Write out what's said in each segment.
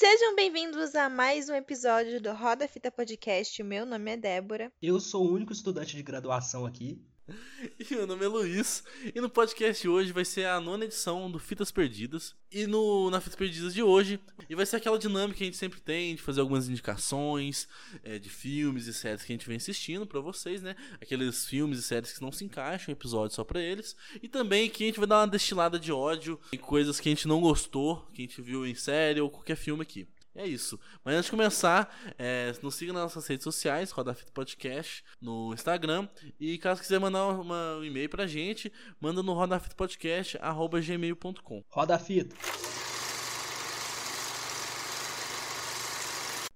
Sejam bem-vindos a mais um episódio do Roda Fita Podcast. Meu nome é Débora. Eu sou o único estudante de graduação aqui. E meu nome é Luiz. E no podcast hoje vai ser a nona edição do Fitas Perdidas. E no, na Fitas Perdidas de hoje, e vai ser aquela dinâmica que a gente sempre tem de fazer algumas indicações é, de filmes e séries que a gente vem assistindo para vocês, né? Aqueles filmes e séries que não se encaixam, episódio só para eles. E também que a gente vai dar uma destilada de ódio em coisas que a gente não gostou, que a gente viu em série ou qualquer filme aqui. É isso. Mas antes de começar, é, nos siga nas nossas redes sociais, Roda Fita Podcast, no Instagram. E caso quiser mandar uma, um e-mail pra gente, manda no rodafitapodcast.gmail.com. Roda fita.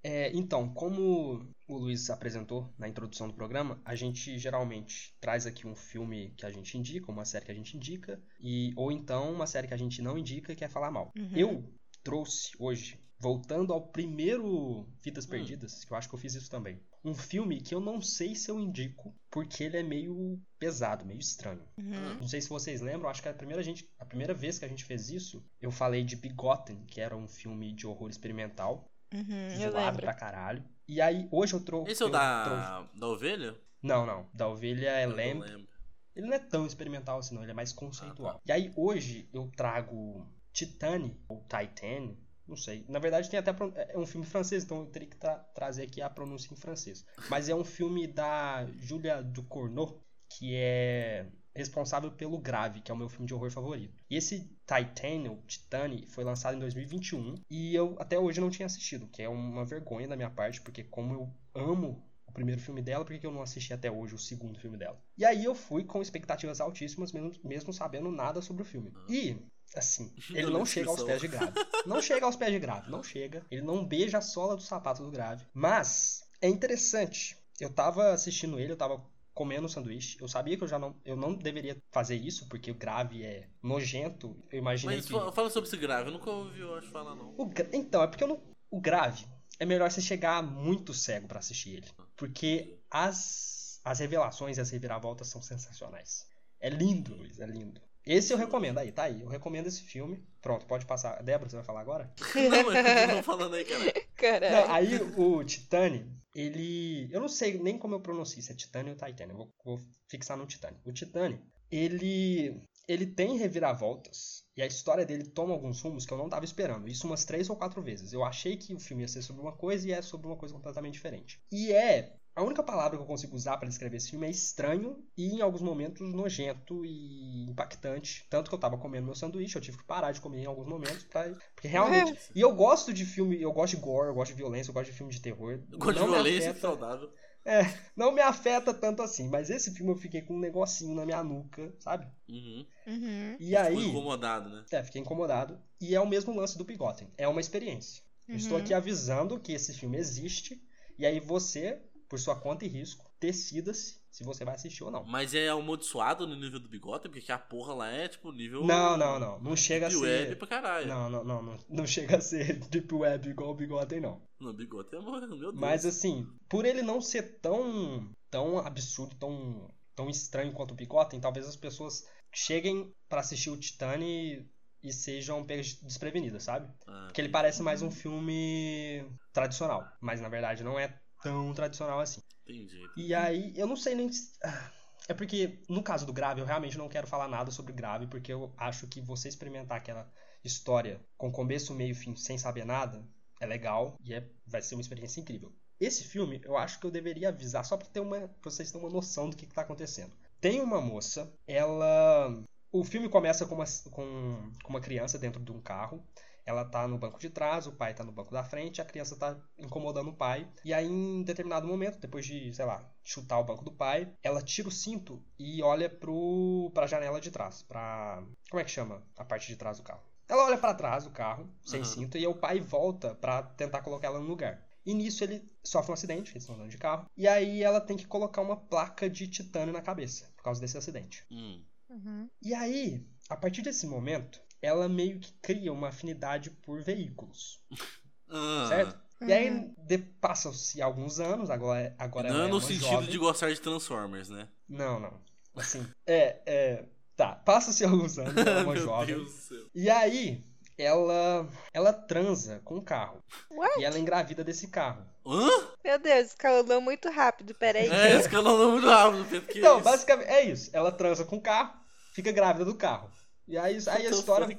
É, então, como o Luiz apresentou na introdução do programa, a gente geralmente traz aqui um filme que a gente indica, uma série que a gente indica, e ou então uma série que a gente não indica e quer falar mal. Eu trouxe hoje, voltando ao primeiro Fitas Perdidas, que eu acho que eu fiz isso também, um filme que eu não sei se eu indico, porque ele é meio pesado, meio estranho. Uhum. Não sei se vocês lembram, acho que a primeira, gente, a primeira vez que a gente fez isso, eu falei de Bigotten, que era um filme de horror experimental, Uhum, eu zoado pra caralho. E aí, hoje eu trouxe. Esse é o da, da ovelha? Não, não. Da ovelha é Lamb. lembro. Ele não é tão experimental assim, não. Ele é mais conceitual. Ah, E aí, hoje, eu trago Titane, ou Titan, não sei. Na verdade, tem até pro- é um filme francês, então eu teria que tra- trazer aqui a pronúncia em francês. Mas é um filme da Julia Ducournau, que é responsável pelo Grave, que é o meu filme de horror favorito. E esse Titan, ou Titane, foi lançado em 2021 e eu até hoje não tinha assistido, que é uma vergonha da minha parte, porque como eu amo o primeiro filme dela, por que eu não assisti até hoje o segundo filme dela? E aí eu fui com expectativas altíssimas, mesmo, mesmo sabendo nada sobre o filme. E, assim, ele não chega aos pés de grave. Não chega aos pés de grave, não chega. Ele não beija a sola do sapato do grave. Mas é interessante. Eu tava assistindo ele, eu tava comendo um sanduíche. Eu sabia que eu já não, eu não deveria fazer isso, porque o grave é nojento. Eu imaginei Mas que. fa- fala sobre esse grave, eu nunca ouvi, eu acho, falar não. O gra- Então, é porque eu não... o grave é melhor você chegar muito cego pra assistir ele. Porque as, as revelações e as reviravoltas são sensacionais. É lindo, Luiz, é lindo. Esse eu recomendo, aí, tá aí. Eu recomendo esse filme. Pronto, pode passar. Débora, você vai falar agora? não, mas continua falando aí, cara. Caralho. Não, aí o Titane, ele. Eu não sei nem como eu pronuncio, se é Titane ou Titane. Eu vou, vou fixar no Titane. O Titane, ele. Ele tem reviravoltas. E a história dele toma alguns rumos que eu não tava esperando. Isso umas três ou quatro vezes. Eu achei que o filme ia ser sobre uma coisa e é sobre uma coisa completamente diferente. E é. A única palavra que eu consigo usar para descrever esse filme é estranho e, em alguns momentos, nojento e impactante. Tanto que eu tava comendo meu sanduíche, eu tive que parar de comer em alguns momentos, pra... porque realmente. E eu gosto de filme, eu gosto de gore, eu gosto de violência, eu gosto de filme de terror. Eu gosto de violência afeta- saudável. É, não me afeta tanto assim, mas esse filme eu fiquei com um negocinho na minha nuca, sabe? Uhum. Uhum. E Ficou aí, incomodado, né? é, fiquei incomodado. E é o mesmo lance do Bigotten, é uma experiência. Eu estou Uhum. aqui avisando que esse filme existe, e aí você, por sua conta e risco, decida-se se você vai assistir ou não. Mas é amaldiçoado no nível do bigode, porque a porra lá é, tipo, nível. Não, não, não, não chega a ser... web pra caralho. Não, não, não, não, não chega a ser Deep Web igual o Bigotten, não. No bigode é, meu Deus. Mas assim, por ele não ser tão, tão absurdo, tão, tão estranho quanto o Bigotten, talvez as pessoas cheguem pra assistir o Titane e sejam pegas desprevenidas, sabe? Ah, Porque ele parece mais um filme tradicional, mas na verdade não é tão tradicional assim. entendi. E aí, eu não sei nem. Ah, É porque, no caso do Grave, eu realmente não quero falar nada sobre Grave, porque eu acho que você experimentar aquela história com começo, meio e fim sem saber nada é legal e é, vai ser uma experiência incrível. Esse filme, eu acho que eu deveria avisar só pra, ter uma, pra vocês terem uma noção do que, que tá acontecendo. Tem uma moça, ela. O filme começa com uma, com, com uma criança dentro de um carro. Ela tá no banco de trás, o pai tá no banco da frente, a criança tá incomodando o pai. E aí, em determinado momento, depois de, sei lá, chutar o banco do pai, ela tira o cinto e olha pro, pra janela de trás. Pra. Como é que chama a parte de trás do carro? Ela olha pra trás do carro, sem Aham. cinto, e aí o pai volta pra tentar colocar ela no lugar. E nisso ele sofre um acidente, eles estão andando de carro. E aí ela tem que colocar uma placa de titânio na cabeça, por causa desse acidente. Hum. Uhum. E aí, a partir desse momento, ela meio que cria uma afinidade por veículos, Ah, certo? E aí, Uhum. de- passam-se alguns anos, agora, agora Não ela é é no sentido jovem. de gostar de Transformers, né? Não, não. Assim, é, é... Tá, passa-se alguns anos, ela é uma Meu jovem. Deus do céu. E aí, ela ela transa com o carro. What? E ela engravida desse carro. Hã? Meu Deus, escalou muito rápido, peraí. É, escalando muito rápido, Pedro. Que Então, isso? basicamente é isso. Ela transa com o carro, fica grávida do carro. E aí, aí a the história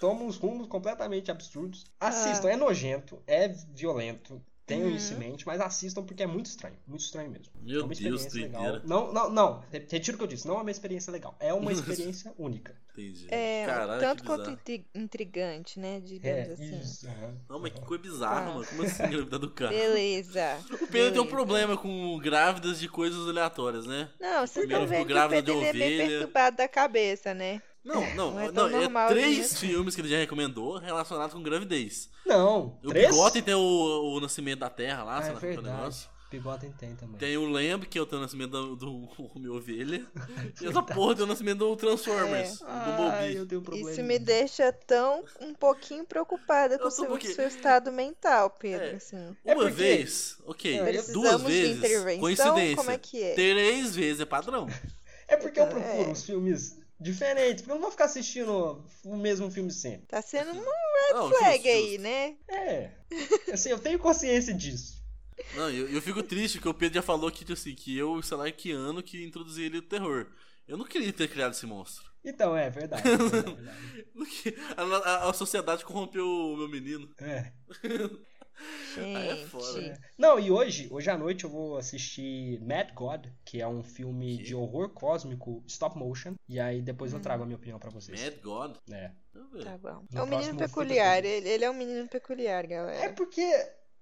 toma uns rumos completamente absurdos. Ah. Assistam, é nojento, é violento, tenham Uhum. isso em mente, mas assistam porque é muito estranho, muito estranho mesmo. Meu é uma Deus, experiência legal. doideira. Não, não, não, retiro o que eu disse, não é uma experiência legal, é uma experiência única. Entendi. É, Caralho, tanto quanto intrigante, né? Digamos É, assim. isso. aham. Não, mas que coisa bizarra, Tá. mano. Como assim engravidar do carro? Beleza. O Pedro tem um problema com grávidas de coisas aleatórias, né? Não, vocês Primeiro estão vendo que o grávida Pedro é bem perturbado da cabeça, né? Não, não, Não é não, tão é três assim. filmes que ele já recomendou relacionados com gravidez. Não, O três? Bigote tem o, o Nascimento da Terra lá, Ah, sei é lá é o verdade. negócio. Bigotem tem também. Tem o Lamb, que é o nascimento do, do Homem Ovelha. E essa porra tem o nascimento do Transformers, do Ai, Bobby. eu tenho problema. Isso me deixa tão um pouquinho preocupada com o seu, um pouquinho- seu estado mental, Pedro. É. Assim. É Uma porque- vez, ok. É, Duas vezes, coincidência. Como é que é? Três vezes é padrão. É porque eu É. procuro uns filmes diferentes, porque eu não vou ficar assistindo o mesmo filme sempre. Tá sendo uma Não, flag justo, aí, justo. né? É. Assim, eu tenho consciência disso. Não, eu, eu fico triste que o Pedro já falou que, assim, que eu, sei lá, que ano que introduzi ele o terror. Eu não queria ter criado esse monstro. Então, é verdade. é verdade, é verdade. A, a- a sociedade corrompeu o meu menino. É. Aí é Gente. foda, né? Não, e hoje, hoje à noite eu vou assistir Mad God, que é um filme Que? de horror cósmico stop motion. E aí depois eu trago a minha opinião pra vocês. Mad God? É. Tá bom. No É um menino peculiar. Ele, ele é um menino peculiar, É galera. porque.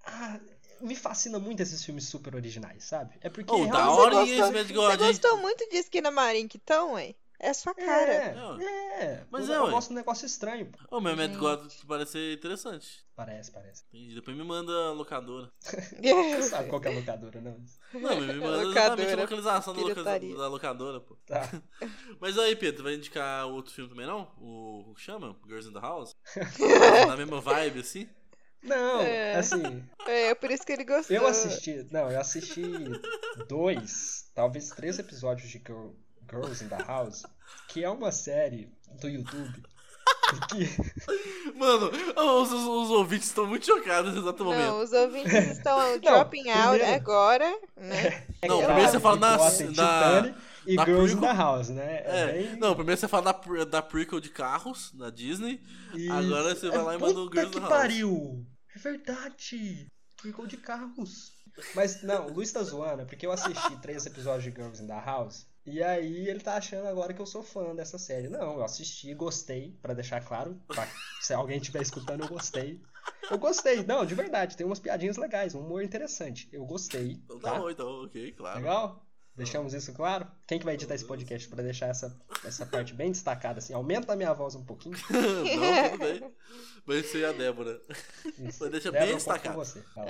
ah, me fascina muito esses filmes super originais, sabe? É porque. Oh, da hora Você hein, gostou- esse Mad God, Você hein? gostou muito disso que na Marin que estão, ué? É a sua cara. É, é. Mas eu, é, eu gosto de um negócio estranho. Ô, meu Mad Gente. God parece ser interessante. Parece, parece. Entendi. Depois me manda a locadora. Você sabe qual que é a locadora, não? Não, me manda exatamente Locadora. a localização da, loca- da locadora, pô. Tá. Mas aí, Pedro, vai indicar outro filme também, não? O. o que chama? Girls in the House? Na mesma vibe, assim? Não, É. assim, É, por isso que ele gostou. eu assisti. Não, eu assisti dois, talvez três episódios de Girl- Girls in the House, que é uma série do YouTube. Que, Mano, os, os- os ouvintes estão muito chocados nesse exato momento. Não, os ouvintes estão dropping out primeiro- agora, né? Não, É, primeiro você fala na- na- e na Girls in the House, né? É, bem- não, primeiro você fala da, da prequel de carros, da Disney. Isso. Agora você vai lá e manda o Girls que in the House. pariu! É verdade! Prequel de carros. Mas não, o Luiz tá zoando, é porque eu assisti três episódios de Girls in the House. E aí ele tá achando agora que eu sou fã dessa série. Não, eu assisti, gostei, pra deixar claro. pra- se alguém estiver escutando, eu gostei. Eu gostei, não, de verdade, tem umas piadinhas legais, um humor interessante. Eu gostei. Então tá Tá? bom, então, ok, claro. Legal? Deixamos isso claro? Quem que vai editar esse podcast pra deixar essa, essa parte bem destacada assim? Aumenta a minha voz um pouquinho. não, tudo bem. Vai ser a Débora. Isso. Mas deixa Débora, bem destacado. você. Ai,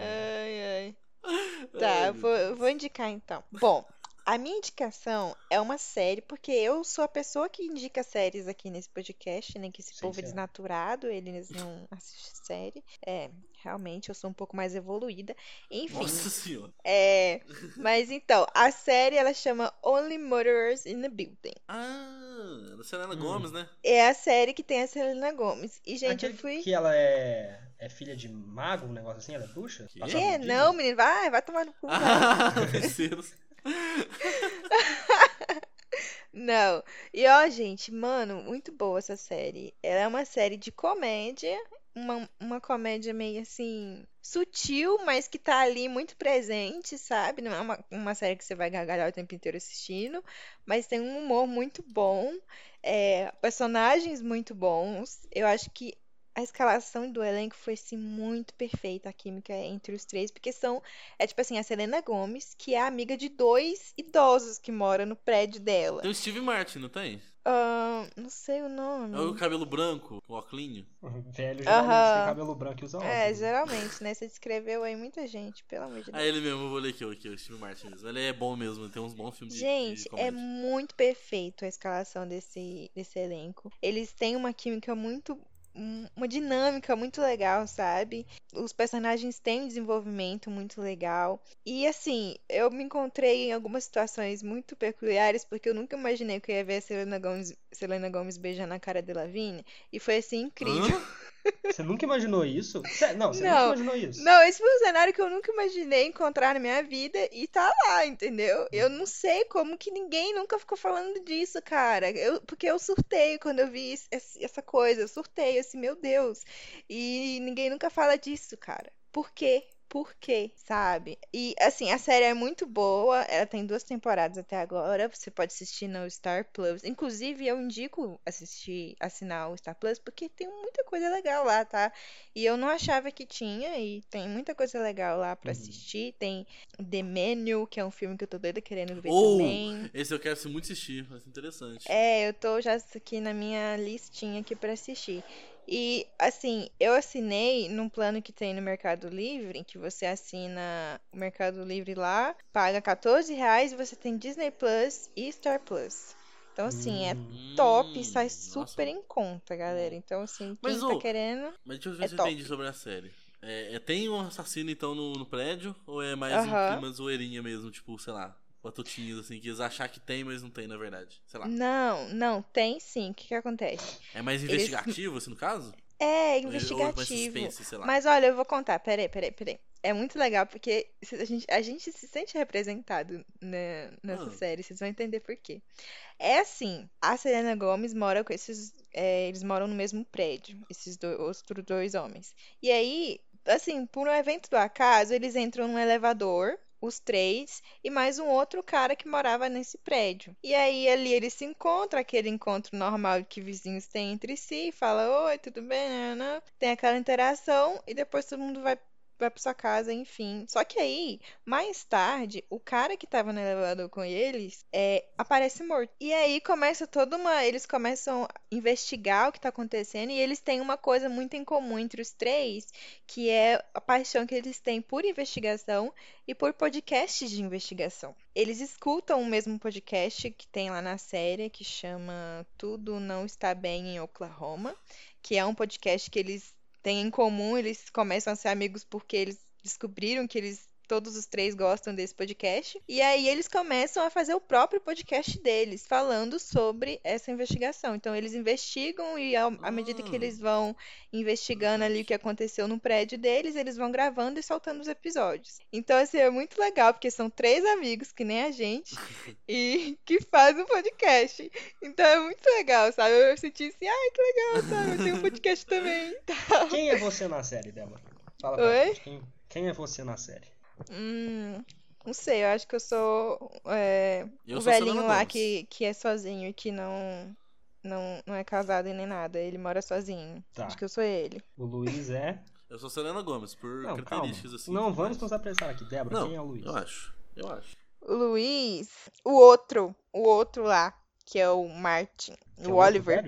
ai. Ai, Tá, meu vou, eu vou indicar então. Bom, a minha indicação é uma série, porque eu sou a pessoa que indica séries aqui nesse podcast, né? Que esse Sim, povo é desnaturado, eles não assistem série. É, realmente eu sou um pouco mais evoluída. Enfim, Nossa senhora. é. Mas então, a série ela chama Only Murderers in the Building. Ah, da Selena Hum. Gomes, né? É a série que tem a Selena Gomes. E, gente, eu Aquele fui. Que ela é, é filha de mago, um negócio assim? Ela é bruxa? Que? Disney? Não, menino, vai, vai tomar no cu. Ah. Não. E ó, gente, mano, muito boa essa série. Ela é uma série de comédia, uma, uma comédia meio assim, sutil, mas que tá ali muito presente, sabe? Não é uma, uma série que você vai gargalhar o tempo inteiro assistindo, mas tem um humor muito bom, é, personagens muito bons. Eu acho que a escalação do elenco foi assim muito perfeita, a química entre os três, porque são, é tipo assim, a Selena Gomes, que é amiga de dois idosos que moram no prédio dela. Tem o Steve Martin, não tem? Ahn, não sei o nome. É o cabelo branco, o óculinho. Velho, geralmente tem cabelo branco e usa óculos. É, geralmente, né? Você descreveu aí muita gente, pelo amor de Ah, Deus. ele mesmo, eu vou ler aqui, aqui, o Steve Martin mesmo. Ele é bom mesmo, tem uns bons filmes de, de Gente, é muito perfeito a escalação desse, desse elenco. Eles têm uma química muito. Um- Uma dinâmica muito legal, sabe? Os personagens têm um desenvolvimento muito legal. E assim, eu me encontrei em algumas situações muito peculiares, porque eu nunca imaginei que eu ia ver a Selena Gomez, Selena Gomez beijando a cara de Lavigne. E foi assim incrível. Hã? Você nunca imaginou isso? Não, você Não. nunca imaginou isso. Não, esse foi um cenário que eu nunca imaginei encontrar na minha vida e tá lá, entendeu? Eu não sei como que ninguém nunca ficou falando disso, cara. Eu, porque eu surtei quando eu vi esse- essa coisa. Eu surtei, assim, meu Deus. E ninguém nunca fala disso, cara. Por quê? Por quê? Sabe? E assim, a série é muito boa. Ela tem duas temporadas até agora. Você pode assistir no Star Plus. Inclusive, eu indico assistir, assinar o Star Plus, porque tem muita coisa legal lá, tá? E eu não achava que tinha, e tem muita coisa legal lá pra Uhum. assistir. Tem The Menu, que é um filme que eu tô doida querendo ver Ou, também. esse eu quero muito assistir, ser interessante. É, eu tô já aqui na minha listinha aqui pra assistir. E assim, eu assinei num plano que tem no Mercado Livre, que você assina o Mercado Livre lá, paga 14 reais e você tem Disney Plus e Star Plus. Então, assim, é Hum, top, sai nossa. super em conta, galera. Então, assim, Mas, quem tá ô, querendo. Mas deixa eu ver É se eu top. entendi sobre a série. É, é- tem um assassino, então, no, no prédio? Ou é mais um Aham. clima zoeirinha mesmo? Tipo, sei lá, batutinhas, assim, que eles acham que tem, mas não tem, na verdade. Sei lá. Não, não, tem sim. O que que acontece? É mais Eles- investigativo, assim, no caso? É é- investigativo. suspense, sei lá. Mas olha, eu vou contar. Peraí, peraí, peraí. É muito legal porque a gente, a gente se sente representado nessa Ah. série. Vocês vão entender por quê. É assim, a Selena Gomez mora com esses. é, eles moram no mesmo prédio, esses do- outros dois homens. E aí, assim, por um evento do acaso, eles entram num elevador. Os três e mais um outro cara que morava nesse prédio. E aí ali eles se encontram, aquele encontro normal que vizinhos têm entre si, fala, oi, tudo bem? Tem aquela interação e depois todo mundo vai vai pra sua casa, enfim. Só que aí, mais tarde, o cara que tava no elevador com eles é, aparece morto. E aí começa toda uma. Eles começam a investigar o que tá acontecendo e eles têm uma coisa muito em comum entre os três, que é a paixão que eles têm por investigação e por podcasts de investigação. Eles escutam o mesmo podcast que tem lá na série, que chama Tudo Não Está Bem em Oklahoma, que é um podcast que eles têm em comum, eles começam a ser amigos porque eles descobriram que eles todos os três gostam desse podcast. E aí eles começam a fazer o próprio podcast deles, falando sobre essa investigação. Então eles investigam e ao- à medida que Ah. eles vão investigando ali o que aconteceu no prédio deles, eles vão gravando e soltando os episódios. Então assim, é muito legal porque são três amigos que nem a gente e que fazem um podcast. Então é muito legal, sabe? Eu senti assim, ai, que legal, sabe? Eu tenho um podcast também. Quem é você na série, Débora? Fala pra Oi? Quem, quem é você na série? Hum, não sei, eu acho que eu sou é, Eu o sou velhinho lá que, que é sozinho e que não, não, não é casado e nem nada. Ele mora sozinho. Tá. Acho que eu sou ele. O Luiz é. Eu sou Selena Gomes, por Não, calma. características assim. Não, vamos nos apressar aqui. Débora, Não, quem é o Luiz? eu acho. Eu acho. O Luiz, o outro, o outro lá, que é o Martin, Que é o outro Oliver,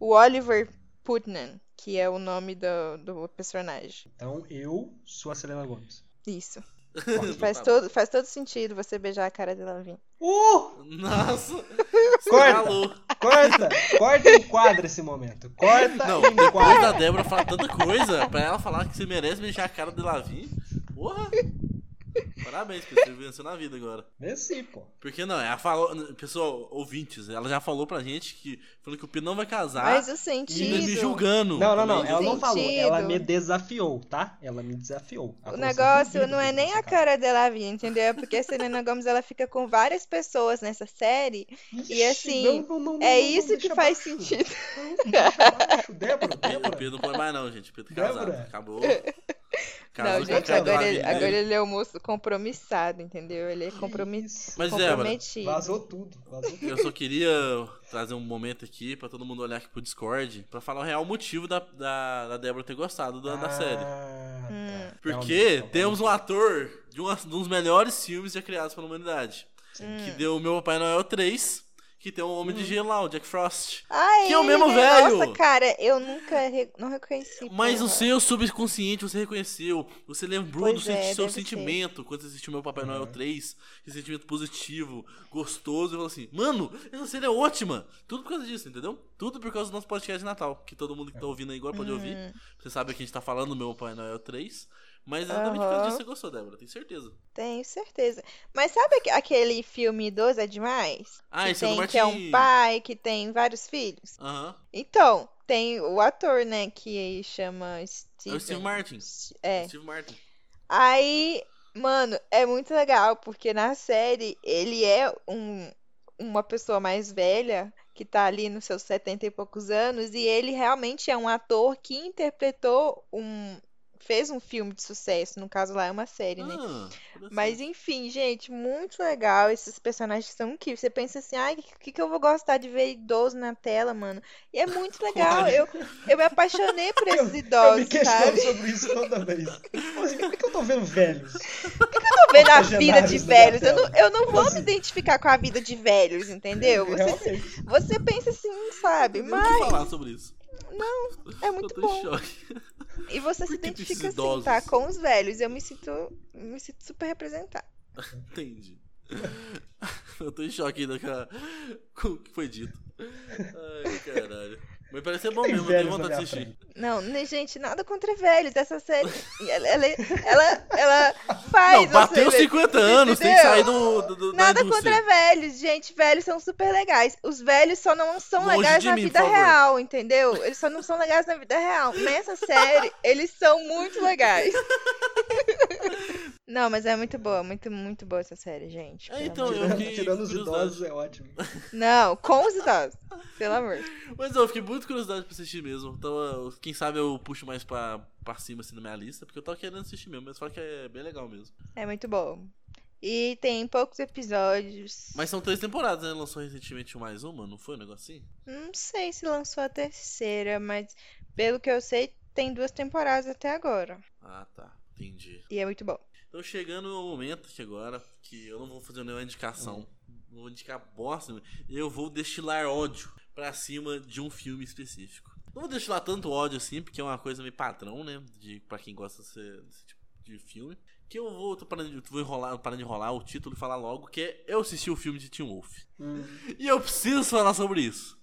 o Oliver Putnam, que é o nome do, do personagem. Então eu sou a Selena Gomes. Isso. Faz tá todo, faz todo sentido você beijar a cara de Lavinha. Uh! Nossa! Corta! Estralou. Corta! Corta e enquadra esse momento. Corta Não, e depois enquadra. da Débora falar tanta coisa, pra ela falar que você merece beijar a cara de Lavinho, porra! Parabéns, Pedro, você venceu na vida agora. Messi, pô. Porque não, ela falou, pessoal, ouvintes, ela já falou pra gente que falou que o Pedro não vai casar Mas o e sentido. me julgando. Não, não, não. Ela não falou. Sentido. Ela me desafiou, tá? Ela me desafiou. Ela O assim, negócio "Duvido não é nem a casa." cara dela vir, entendeu? É porque a Selena Gomez ela fica com várias pessoas nessa série Ixi, e assim, não, não, não, é não, isso que faz abaixo. sentido. Não, deixa abaixo. Débora, O Débora. Pedro não pode mais não, gente. O Pedro tá casado. Débora. Acabou. Não, a gente, agora ele, agora ele é um moço compromissado, entendeu? Ele é compromi- Isso. Mas, comprometido. Vazou tudo. Vazou tudo. Eu só queria trazer um momento aqui pra todo mundo olhar aqui pro Discord pra falar o real motivo da, da, da Débora ter gostado da, da série. Ah, Hum. tá. Porque Realmente, temos um ator de um, de um dos melhores filmes já criados pela humanidade. Hum. Que deu o Meu Papai Noel 3, que tem o Homem de Gelo lá, o Jack Frost. Ah, Que é o mesmo né? velho. Nossa, cara, eu nunca re- não reconheci. Mas o porra. seu subconsciente você reconheceu. Você lembrou Pois do é, seu deve ser. sentimento quando você assistiu Meu Papai Noel Uhum. 3. Esse sentimento positivo, gostoso. E falou assim: Mano, essa série é ótima. Tudo por causa disso, entendeu? Tudo por causa do nosso podcast de Natal. Que todo mundo que tá ouvindo aí agora pode ouvir. Hum, Você sabe que a gente tá falando do Meu Papai Noel 3. Mas exatamente por causa disso você gostou, Débora. Tenho certeza. tenho certeza. Mas sabe aque- aquele filme Dois é Demais? Ah, que esse é do tem, que é um Martin. pai que tem vários filhos? Aham. Então, tem o ator, né, que chama É Steven. o Steve Martin. É. Steve Martin. Aí, mano, é muito legal, porque na série ele é um, uma pessoa mais velha, que tá ali nos seus 70 e poucos anos, e ele realmente é um ator que interpretou um. Fez um filme de sucesso, no caso lá é uma série, né? Ah, Mas interessante. enfim, gente, muito legal. Esses personagens são incríveis. Você pensa assim, ai, o que, que eu vou gostar de ver idoso na tela, mano? E é muito legal. Eu, eu me apaixonei por esses Eu me idosos, questiono sabe? sobre isso toda vez. Por que eu tô vendo velhos? tô vendo a vida de velhos. Eu não, eu não vou me Assim. identificar com a vida de velhos, entendeu? Você, você pensa assim, sabe? Eu não que Mas falar sobre isso. é Eu muito bom. em choque. E você se identifica assim, tá? Com os velhos. Eu me sinto, me sinto super representada. Entendi. Eu tô em choque ainda com o que foi dito. Ai, caralho. Mas parece ser bom Tem mesmo, eu tenho vontade de assistir. Não, gente, nada contra velhos. Essa série, ela, ela, ela, ela faz Não, bateu você ver- 50 anos, tem que entendeu? sair do, do, do- da Nada contra velhos, gente. Velhos são super legais. Os velhos só não são Longe legais na mim, vida real, entendeu? Eles só não são legais na vida real. Nessa série, eles são muito legais. Não, mas é muito boa, muito, muito boa essa série, gente. É, então, eu Deus. fiquei Tirando os idosos é ótimo. Não, com os idosos. Pelo amor. Mas eu fiquei muito curiosidade pra assistir mesmo. Então, eu- quem sabe eu puxo mais pra, pra cima assim na minha lista, porque eu tava querendo assistir mesmo, mas só que é bem legal mesmo. É muito bom. E tem poucos episódios. Mas são três temporadas, né? Lançou recentemente mais uma, não foi um negócio assim? Não sei se lançou a terceira, mas pelo que eu sei, tem duas temporadas até agora. Ah, tá. Entendi. E é muito bom. Então chegando no momento aqui agora, que eu não vou fazer nenhuma indicação, não vou indicar bosta, eu vou destilar ódio pra cima de um filme específico. Não vou destilar tanto ódio assim, porque é uma coisa meio padrão, né? De, pra quem gosta desse, desse tipo de filme. Que eu vou, tô parando de, vou enrolar, parando de enrolar o título e falar logo, que é Eu assisti o filme de Tim Wolf. Hum. E eu preciso falar sobre isso.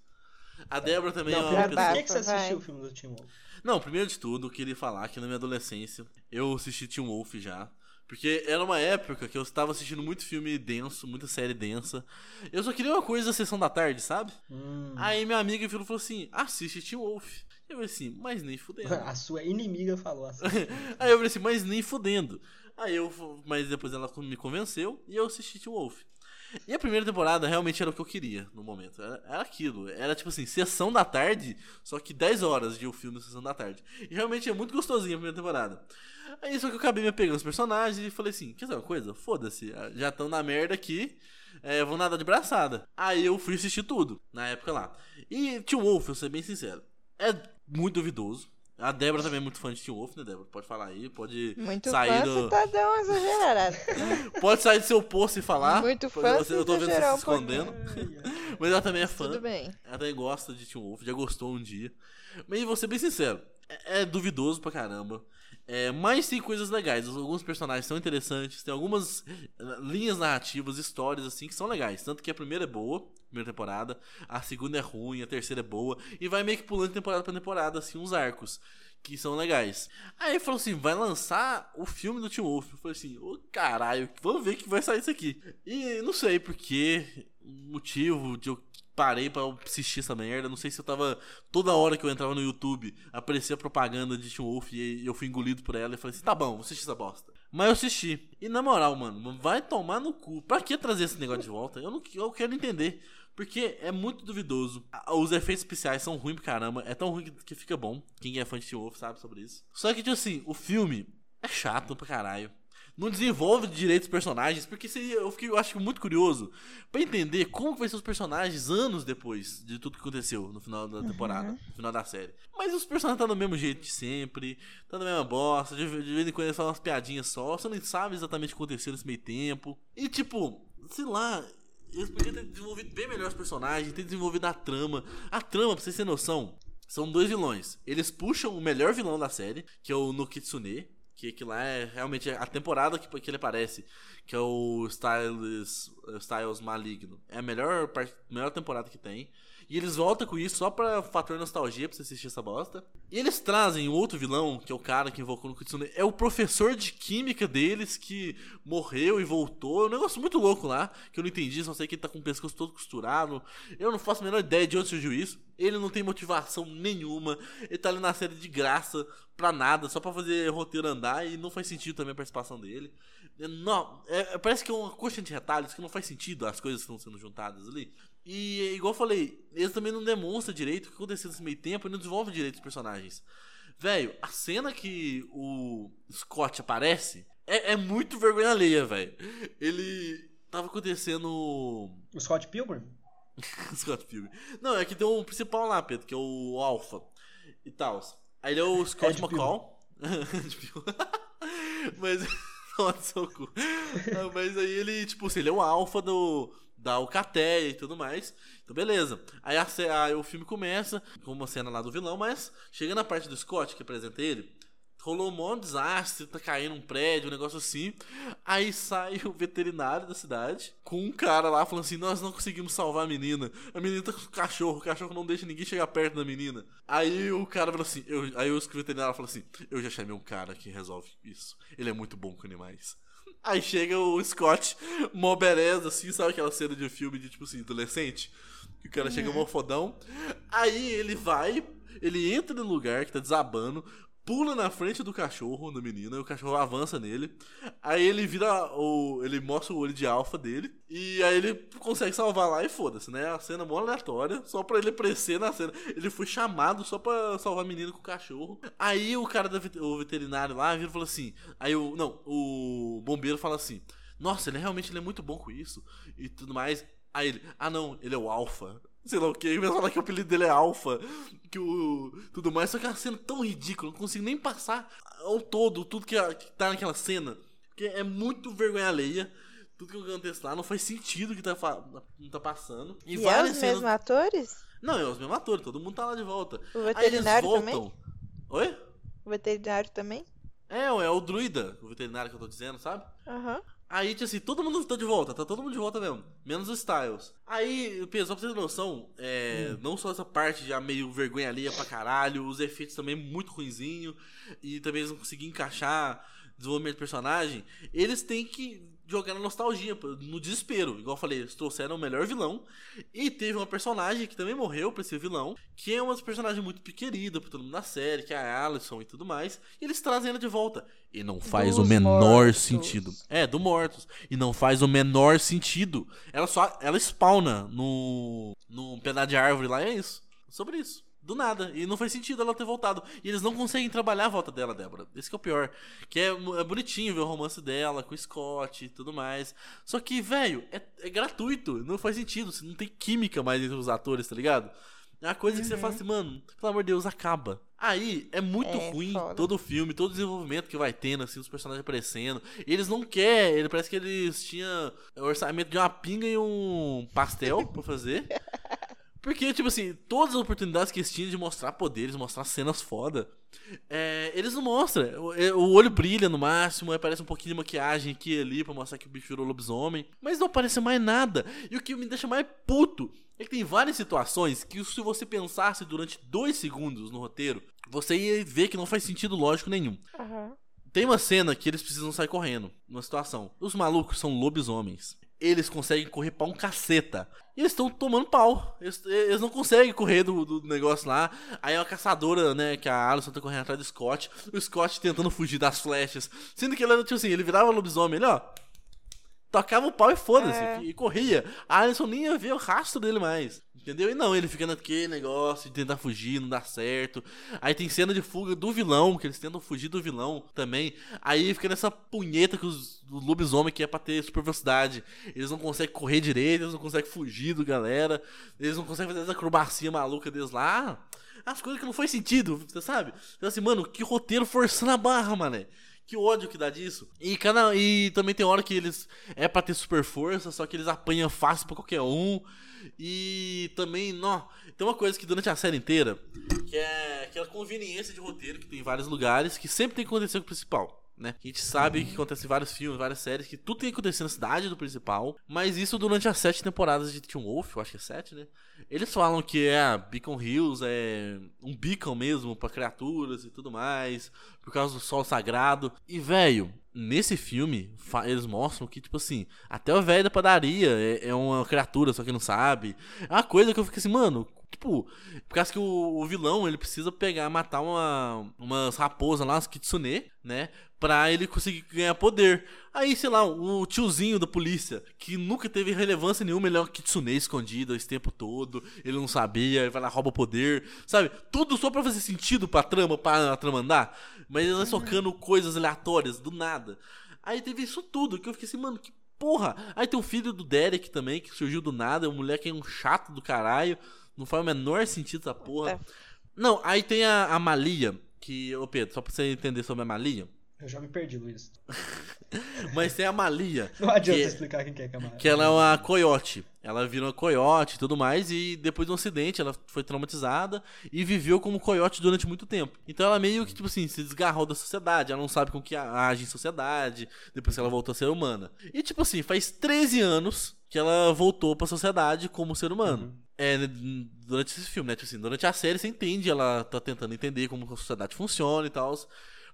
A Débora também é Não, uma por pessoa. que, que você assistiu o filme do Tim Wolf? Não, primeiro de tudo, eu queria falar que na minha adolescência eu assisti Teen Wolf já. Porque era uma época que eu estava assistindo muito filme denso, muita série densa. Eu só queria uma coisa da sessão da tarde, sabe? Hum. Aí minha amiga e falou assim: assiste Teen Wolf. Eu falei assim, mas nem fudendo. A sua inimiga falou assim. Aí eu falei assim, mas nem fudendo. Aí eu, mas depois ela me convenceu e eu assisti Teen Wolf. E a primeira temporada realmente era o que eu queria no momento. Era, era aquilo. Era tipo assim, sessão da tarde, só que 10 horas de o filme sessão da tarde. E realmente é muito gostosinho a primeira temporada. Aí só que eu acabei me apegando aos personagens e falei assim: quer dizer uma coisa? Foda-se, já estão na merda aqui. É, vão nadar de braçada. Aí eu fui assistir tudo, na época lá. E Teen Wolf, eu vou ser bem sincero, é muito duvidoso. A Débora também é muito fã de Teen Wolf, né, Débora? Pode falar aí, pode Muito sair fã, do. você tá dando uma exagerada. Pode sair do seu posto e falar. Muito fã, você- Eu tô vendo você se um escondendo. Mas ela também é fã. Tudo bem. Ela também gosta de Teen Wolf, já gostou um dia. Mas vou ser bem sincero, é, é duvidoso pra caramba. É, mas tem coisas legais. Alguns personagens são interessantes, tem algumas eh, linhas narrativas, histórias assim que são legais. Tanto que a primeira é boa, primeira temporada, a segunda é ruim, a terceira é boa, e vai meio que pulando de temporada pra temporada, assim, uns arcos que são legais. Aí falou assim: vai lançar o filme do Teen Wolf. Eu falei assim: ô caralho, vamos ver que vai sair isso aqui. E não sei porque, motivo de eu parei pra assistir essa merda. Não sei se eu tava. Toda hora que eu entrava no YouTube, aparecia propaganda de Teen Wolf e eu fui engolido por ela e falei assim: tá bom, vou assistir essa bosta. Mas eu assisti. E na moral, mano, vai tomar no cu. Pra que trazer esse negócio de volta? Eu não eu quero entender. Porque é muito duvidoso. Os efeitos especiais são ruins pra caramba. É tão ruim que, que fica bom. Quem é fã de Teen Wolf sabe sobre isso. Só que, tipo assim, o filme é chato pra caralho. Não desenvolve direito os personagens. Porque se- eu, fiquei, eu acho muito curioso pra entender como vai ser os personagens anos depois de tudo que aconteceu no final da temporada, no final da série. Mas os personagens estão do mesmo jeito de sempre, tá na mesma bosta, de, de vez em quando eles falam umas piadinhas só, você não sabe exatamente o que aconteceu nesse meio tempo. E tipo, sei lá, eles podiam ter desenvolvido bem melhor os personagens, ter desenvolvido a trama. A trama, pra vocês terem noção, são dois vilões. Eles puxam o melhor vilão da série, que é o Nokitsune, que, que lá é realmente a temporada que, que ele aparece, que é o Styles, Styles Maligno. É a melhor, melhor temporada que tem. E eles voltam com isso só pra fator nostalgia pra você assistir essa bosta. E eles trazem o outro vilão, que é o cara que invocou no Kitsune. É o professor de química deles que morreu e voltou. É um negócio muito louco lá, que eu não entendi, só sei que ele tá com o pescoço todo costurado. Eu não faço a menor ideia de onde surgiu isso. Ele não tem motivação nenhuma. Ele tá ali na série de graça, pra nada, só pra fazer roteiro andar. E não faz sentido também a participação dele. Não, é, parece que é uma coxa de retalhos que não faz sentido as coisas que estão sendo juntadas ali. E, igual eu falei, eles também não demonstram direito o que aconteceu nesse meio tempo e não desenvolvem direito os personagens. Velho, a cena que o Scott aparece é, é muito vergonha alheia, velho. Ele. Tava acontecendo. O Scott Pilgrim? Scott Pilgrim. Não, é que tem um principal lá, Pedro, que é o Alpha e tal. Aí ele é o Scott McCall. Mas. Nossa, Mas aí ele, tipo assim, ele é o alfa do, da Alcateia e tudo mais. Então, beleza. Aí, a, aí, o filme começa com uma cena lá do vilão, mas chega na parte do Scott, que apresenta ele, rolou um monte de desastre, tá caindo um prédio, um negócio assim. Aí sai o veterinário da cidade com um cara lá falando assim: Nós não conseguimos salvar a menina. A menina tá com o cachorro, o cachorro não deixa ninguém chegar perto da menina. Aí o cara falou assim: eu, Aí o veterinário falou assim: Eu já chamei um cara que resolve isso. Ele é muito bom com animais. Aí chega o Scott, mó beleza, assim, sabe aquela cena de filme de tipo assim, adolescente? Que o cara chega uhum. mó fodão. Aí ele vai, ele entra no lugar que tá desabando, pula na frente do cachorro, da menina, e o cachorro avança nele. Aí ele vira o. Ele mostra o olho de alfa dele. E aí ele consegue salvar lá e foda-se, né? A cena mó aleatória, só pra ele aparecer na cena. Ele foi chamado só pra salvar a menina com o cachorro. Aí o cara, do o veterinário lá, vira e fala assim. Aí o. Não, o bombeiro fala assim. Nossa, ele realmente ele é muito bom com isso. E tudo mais. Aí ele, ah não, ele é o Alpha sei lá o que, vai falar que o apelido dele é Alpha, que o tudo mais, só que é uma cena tão ridícula, não consigo nem passar ao todo tudo que, que tá naquela cena, porque é muito vergonha alheia. Tudo que acontece lá não faz sentido que tá, não tá passando. E, e é os cenas... mesmos atores? Não, é os mesmos atores, todo mundo tá lá de volta. O veterinário também? Oi? O veterinário também? É, é o druida, o veterinário que eu tô dizendo, sabe? Aham. Uhum. Aí, tipo assim, todo mundo tá de volta, tá todo mundo de volta mesmo. Menos o Styles. Aí, pessoal, pra vocês terem noção, é, hum. não só essa parte já meio vergonha alheia pra caralho, os efeitos também muito ruinzinho, e também eles não conseguiram encaixar desenvolvimento de personagem, eles têm que jogar na nostalgia, no desespero. Igual eu falei, eles trouxeram o melhor vilão. E teve uma personagem que também morreu pra esse vilão, que é uma personagem muito querida por todo mundo da série, que é a Alison e tudo mais. E eles trazem ela de volta. E não faz Dos o menor mortos. sentido. É, do Mortos. E não faz o menor sentido. Ela só. Ela spawna no. num pedaço de árvore lá, é isso. Sobre isso. Do nada. E não faz sentido ela ter voltado. E eles não conseguem trabalhar a volta dela, Débora. Esse que é o pior. Que é, é bonitinho ver o romance dela com o Scott e tudo mais. Só que, velho, é, é, gratuito. Não faz sentido. Você não tem química mais entre os atores, tá ligado? É uma coisa uhum. que você fala uhum. assim, mano, pelo amor de Deus, acaba. Aí é muito é, ruim foda. todo o filme, todo o desenvolvimento que vai tendo, assim, os personagens aparecendo. Eles não querem, ele parece que eles tinham orçamento de uma pinga e um pastel pra fazer. Porque, tipo assim, todas as oportunidades que eles tinham de mostrar poderes, mostrar cenas foda, é, eles não mostram. O, é, o, olho brilha no máximo, aparece um pouquinho de maquiagem aqui e ali pra mostrar que o bicho virou lobisomem. Mas não aparece mais nada. E o que me deixa mais puto é que tem várias situações que, se você pensasse durante dois segundos no roteiro, você ia ver que não faz sentido lógico nenhum. Uhum. Tem uma cena que eles precisam sair correndo, numa situação. Os malucos são lobisomens eles conseguem correr pra um caceta. E eles estão tomando pau. Eles, eles, não conseguem correr do, do, negócio lá. Aí a caçadora, né, que a Alison tá correndo atrás do Scott. O Scott tentando fugir das flechas. Sendo que ele era, tipo assim, ele virava lobisomem, ele, ó. Tocava o pau e foda-se. É. E corria. A Alison nem ia ver o rastro dele mais. Entendeu? E não, ele fica naquele negócio de tentar fugir, não dá certo. Aí tem cena de fuga do vilão, que eles tentam fugir do vilão também. Aí fica nessa punheta que os lobisomem que é pra ter super velocidade. Eles não conseguem correr direito, eles não conseguem fugir do galera. Eles não conseguem fazer essa acrobacia maluca deles lá. As coisas que não faz sentido, você sabe? Então assim, mano, que roteiro forçando a barra, mané. Que ódio que dá disso. E, cada, e também tem hora que eles. É pra ter super força, só que eles apanham fácil pra qualquer um. E também, não, tem uma coisa que durante a série inteira, que é aquela conveniência de roteiro que tem em vários lugares, que sempre tem que acontecer com o principal. Né? A gente sabe que acontece em vários filmes, várias séries, que tudo tem que acontecer na cidade do principal. Mas isso durante as sete temporadas de Teen Wolf, eu acho que é sete, né? Eles falam que é Beacon Hills, é um beacon mesmo para criaturas e tudo mais, por causa do sol sagrado. E, velho, nesse filme, eles mostram que, tipo assim, até o velho da padaria é, é, uma criatura, só que não sabe. É uma coisa que eu fico assim, mano, tipo, por causa que o, o vilão, ele precisa pegar, matar uma, umas raposas lá, umas kitsune, né? pra ele conseguir ganhar poder. Aí, sei lá, o tiozinho da polícia, que nunca teve relevância nenhuma, ele é um kitsune escondido esse tempo todo, ele não sabia, ele vai lá, rouba o poder, sabe? Tudo só pra fazer sentido pra trama, pra a trama andar, mas ele vai socando coisas aleatórias, do nada. Aí teve isso tudo, que eu fiquei assim, mano, que porra! Aí tem o filho do Derek também, que surgiu do nada, é um moleque é um chato do caralho, não faz o menor sentido essa porra. Não, aí tem a, a Malia, que, ô Pedro, só pra você entender sobre a Malia, eu já me perdi, Luiz. Mas tem a Malia. Não adianta que, explicar quem que é a Malia. Que ela é uma coiote. Ela vira uma coiote e tudo mais. E depois do acidente, ela foi traumatizada e viveu como coiote durante muito tempo. Então ela meio que, tipo assim, se desgarrou da sociedade. Ela não sabe com que age em sociedade. Depois que ela voltou a ser humana. E, tipo assim, faz 13 anos que ela voltou pra sociedade como ser humano. Uhum. É, durante esse filme, né? Tipo assim, durante a série você entende, ela tá tentando entender como a sociedade funciona e tal.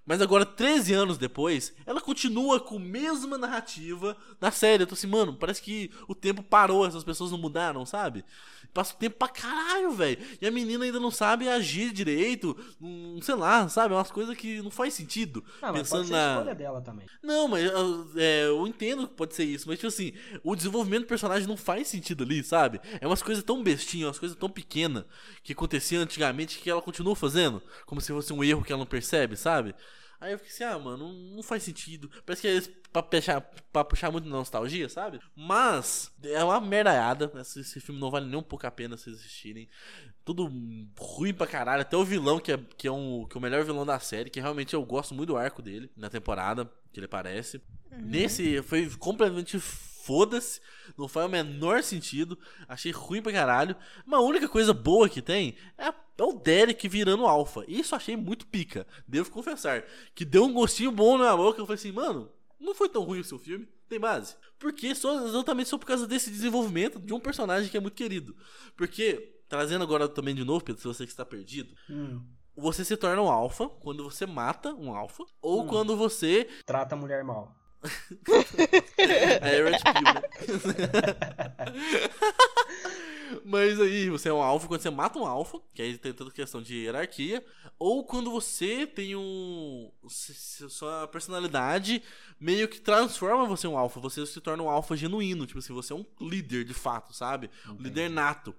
Mas agora, 13 anos depois, ela continua com a mesma narrativa da série. Eu tô assim, mano, parece que o tempo parou, essas pessoas não mudaram, sabe? Passa o tempo pra caralho, velho. E a menina ainda não sabe agir direito. Não, sei lá, sabe? É umas coisas que não faz sentido. Ah, pensando na escolha dela também. Não, mas é, eu entendo que pode ser isso. Mas, tipo assim, o desenvolvimento do personagem não faz sentido ali, sabe? É umas coisas tão bestinhas, umas coisas tão pequenas que aconteciam antigamente que ela continua fazendo. Como se fosse um erro que ela não percebe, sabe? Aí eu fiquei assim, ah, mano, não, faz sentido. Parece que é pra puxar, pra puxar muito nostalgia, sabe? Mas é uma merdaiada. Esse, esse filme não vale nem um pouco a pena vocês assistirem. Tudo ruim pra caralho. Até o vilão, que é, que é, um, que é o melhor vilão da série, que realmente eu gosto muito do arco dele na temporada, que ele aparece. Uhum. Nesse foi completamente foda-se, não faz o menor sentido, achei ruim pra caralho. Uma única coisa boa que tem é, é o Derek virando alfa. Isso achei muito pica, devo confessar. Que deu um gostinho bom na boca. Eu falei assim, mano, não foi tão ruim o seu filme, tem base. Porque só, exatamente só por causa desse desenvolvimento de um personagem que é muito querido. Porque, trazendo agora também de novo, Pedro, se você que está perdido. Hum. Você se torna um alfa quando você mata um alfa, ou hum. quando você. Trata a mulher mal. é Red Pill, né? Mas aí você é um alfa quando você mata um alfa, que aí tem toda questão de hierarquia, ou quando você tem um. Sua personalidade meio que transforma você em um alfa, você se torna um alfa genuíno, tipo assim, você é um líder de fato, sabe? Um líder nato.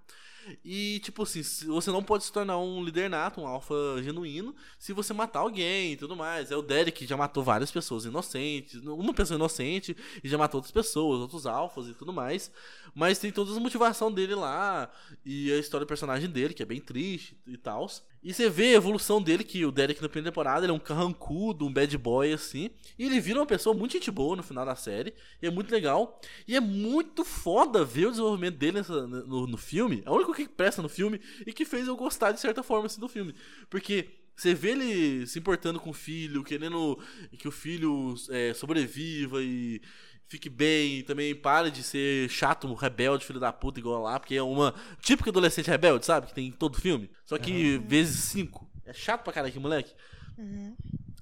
E, tipo assim, você não pode se tornar um líder nato, um alfa genuíno, se você matar alguém e tudo mais. É o Derek que já matou várias pessoas inocentes, uma pessoa inocente e já matou outras pessoas, outros alfas e tudo mais. Mas tem toda a motivação dele lá e a história do personagem dele, que é bem triste e tal. E você vê a evolução dele, que o Derek na primeira temporada ele é um carrancudo, um bad boy assim. E ele vira uma pessoa muito gente boa no final da série. E é muito legal. E é muito foda ver o desenvolvimento dele nessa, no, no filme. É o único que presta no filme e que fez eu gostar de certa forma assim, do filme. Porque você vê ele se importando com o filho, querendo que o filho é, sobreviva e fique bem, também pare de ser chato, rebelde, filho da puta, igual lá, porque é uma típica adolescente rebelde, sabe? Que tem em todo filme. Só que uhum. vezes cinco. É chato pra caralho que moleque. Uhum.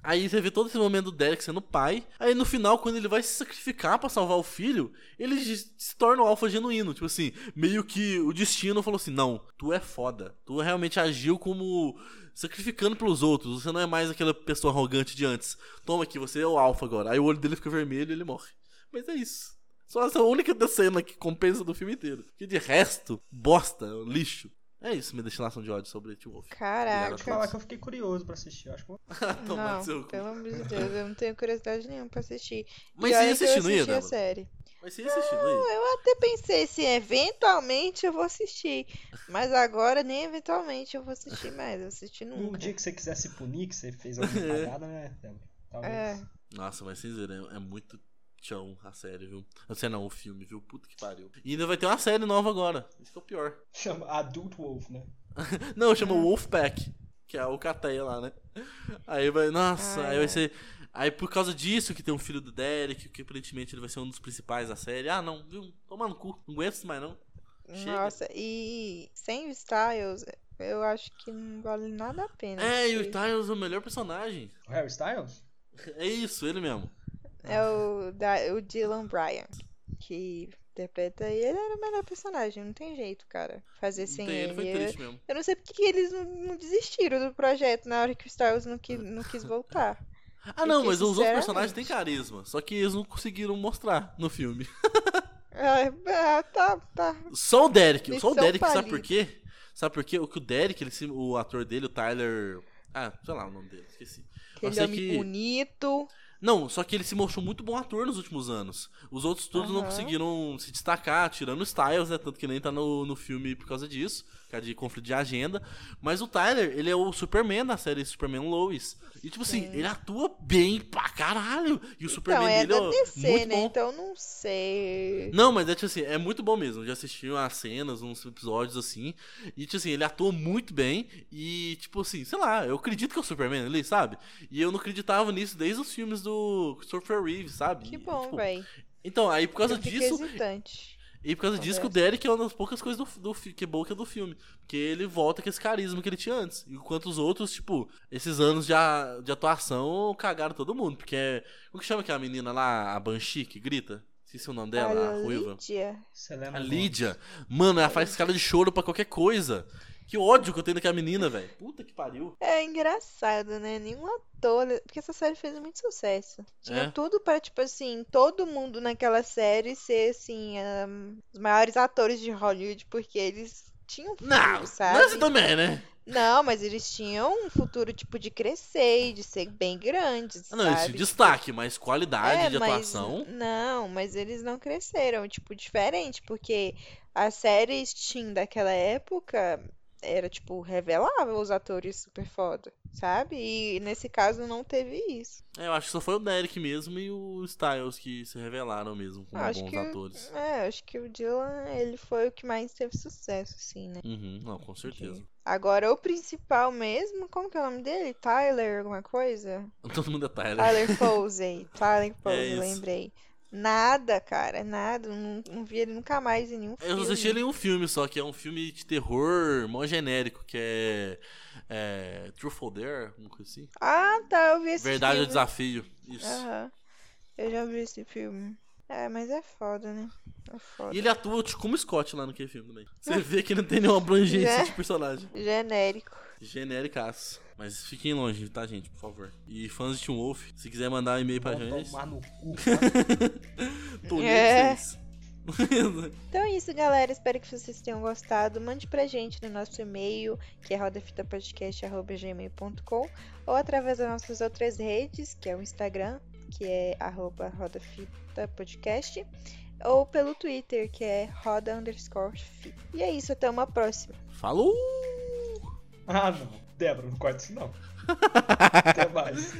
Aí você vê todo esse momento do Derek sendo pai. Aí no final, quando ele vai se sacrificar para salvar o filho, ele se torna um alfa genuíno. Tipo assim, meio que o destino falou assim: não, tu é foda. Tu realmente agiu como sacrificando pelos outros. Você não é mais aquela pessoa arrogante de antes. Toma aqui, você é o alfa agora. Aí o olho dele fica vermelho e ele morre. Mas é isso. Só essa única cena que compensa do filme inteiro. Que de resto, bosta, lixo. É isso, minha destilação de ódio sobre Teen Wolf. Caraca. Vou falar que eu fiquei curioso pra assistir. Acho que vou... não, seu pelo amor de Deus, eu não tenho curiosidade nenhuma pra assistir. Mas você ia assistir, não ia, a série. Mas você ia assistir, não ia? Eu até pensei se eventualmente eu vou assistir. Mas agora nem eventualmente eu vou assistir mais. Eu vou assistir nunca. Um dia que você quiser se punir, que você fez alguma cagada, né? Talvez. É. Nossa, mas dizer, é, é muito chão a série, viu? Não sei não, o filme, viu? Puta que pariu. E ainda vai ter uma série nova agora. Isso que é o pior. Chama Adult Wolf, né? não, chama Wolfpack. Que é o Cateia lá, né? Aí vai. Nossa, Ai, aí vai ser. Aí por causa disso que tem um filho do Derek, que aparentemente ele vai ser um dos principais da série. Ah, não, viu? Toma no cu, não aguento isso mais não. Chega. Nossa, e sem o Styles, eu acho que não vale nada a pena. É, e o Styles é o melhor personagem. O Harry Styles? É isso, ele mesmo. É o, da, o Dylan Bryan, que interpreta e ele era o melhor personagem, não tem jeito, cara, fazer Não sem tem ele, foi triste mesmo. eu não sei porque que eles não, não desistiram do projeto na hora que o Styles não, qui, não quis voltar. Ah, não, Porque, mas os outros personagens têm carisma. Só que eles não conseguiram mostrar no filme. É, é, tá, tá. Só o Derek. Eles Só o Derek, sabe por quê? Sabe por quê? O que o Derek, ele, o ator dele, o Tyler. Ah, sei lá o nome dele, esqueci. Aquele homem que- bonito. Não, só que ele se mostrou muito bom ator nos últimos anos. Os outros todos não Aham. conseguiram se destacar, tirando o Styles, né? Tanto que nem tá no, no filme por causa disso, causa de conflito de agenda. Mas o Tyler, ele é o Superman da série Superman Lois. E tipo assim, ele atua bem pra caralho. E o Superman Então, é dele é DC, muito né? bom. Então não sei. Não, mas é tipo assim, é muito bom mesmo. Já assisti as cenas, uns episódios assim. E tipo assim, ele atua muito bem. E tipo assim, sei lá, eu acredito que é o Superman ali, sabe? E eu não acreditava nisso desde os filmes do Christopher Reeve, sabe? Que E, bom, tipo, véi. Então, aí por causa disso. hesitante. E por causa disso que o Derek é uma das poucas coisas do, do que é boa que é do filme. Porque ele volta com esse carisma que ele tinha antes. Enquanto os outros, tipo, esses anos de, a- de atuação cagaram todo mundo. Porque é. Como que chama aquela menina lá, a Banshee, que grita? Esqueci o nome dela, a ruiva. Lídia. Selena A. Lídia. Mano, ela faz cara de choro pra qualquer coisa. Que ódio que eu tenho daquela menina, velho. Puta que pariu. É engraçado, né? Nenhum ator. Porque essa série fez muito sucesso. Tinha É. tudo pra, tipo assim, todo mundo naquela série ser, assim, ahn, os maiores atores de Hollywood, porque eles tinham futuro, Não, sabe? não é assim também, né? Não, mas eles tinham um futuro, tipo, de crescer e de ser bem grandes, Ah, Não, isso destaque, mas qualidade É, de mas atuação. não, mas eles não cresceram, tipo, diferente, porque as séries teen daquela época era, tipo, revelava os atores super foda, sabe? E nesse caso não teve isso. É, eu acho que só foi o Derek mesmo e o Styles que se revelaram mesmo como Acho bons que, atores. é, acho que o Dylan, ele foi o que mais teve sucesso, assim, né? Uhum, não, com certeza. Agora, o principal mesmo, como que é o nome dele? Tyler, alguma coisa? Todo mundo é Tyler. Tyler Posey. Tyler Posey, isso. lembrei. Nada, cara, nada. Não, não vi ele nunca mais em nenhum Eu filme. assisti ele em um filme só, que é um filme de terror mó genérico, que é. é Truth or Dare, uma coisa assim. Ah, tá, eu vi esse Verdade filme. desafio. Isso. Aham. Eu já vi esse filme. É, mas é foda, né? É foda. E ele atua tipo, como Scott lá naquele filme também. Você vê que não tem nenhuma abrangência de personagem. Genérico. Genéricaço. Mas fiquem longe, tá, gente, por favor. E fãs de Team Wolf, se quiser mandar um e-mail pra gente, tomar no cu. tô É. vocês. Então é isso, galera. Espero que vocês tenham gostado. Mande pra gente no nosso e-mail, que é rodafitapodcast.gmail.com ou através das nossas outras redes, que é o Instagram, que é arroba rodafitapodcast, ou pelo Twitter, que é roda underscore fita. E é isso, até uma próxima. Falou! Ah, não. Débora, não corta isso não. Até mais.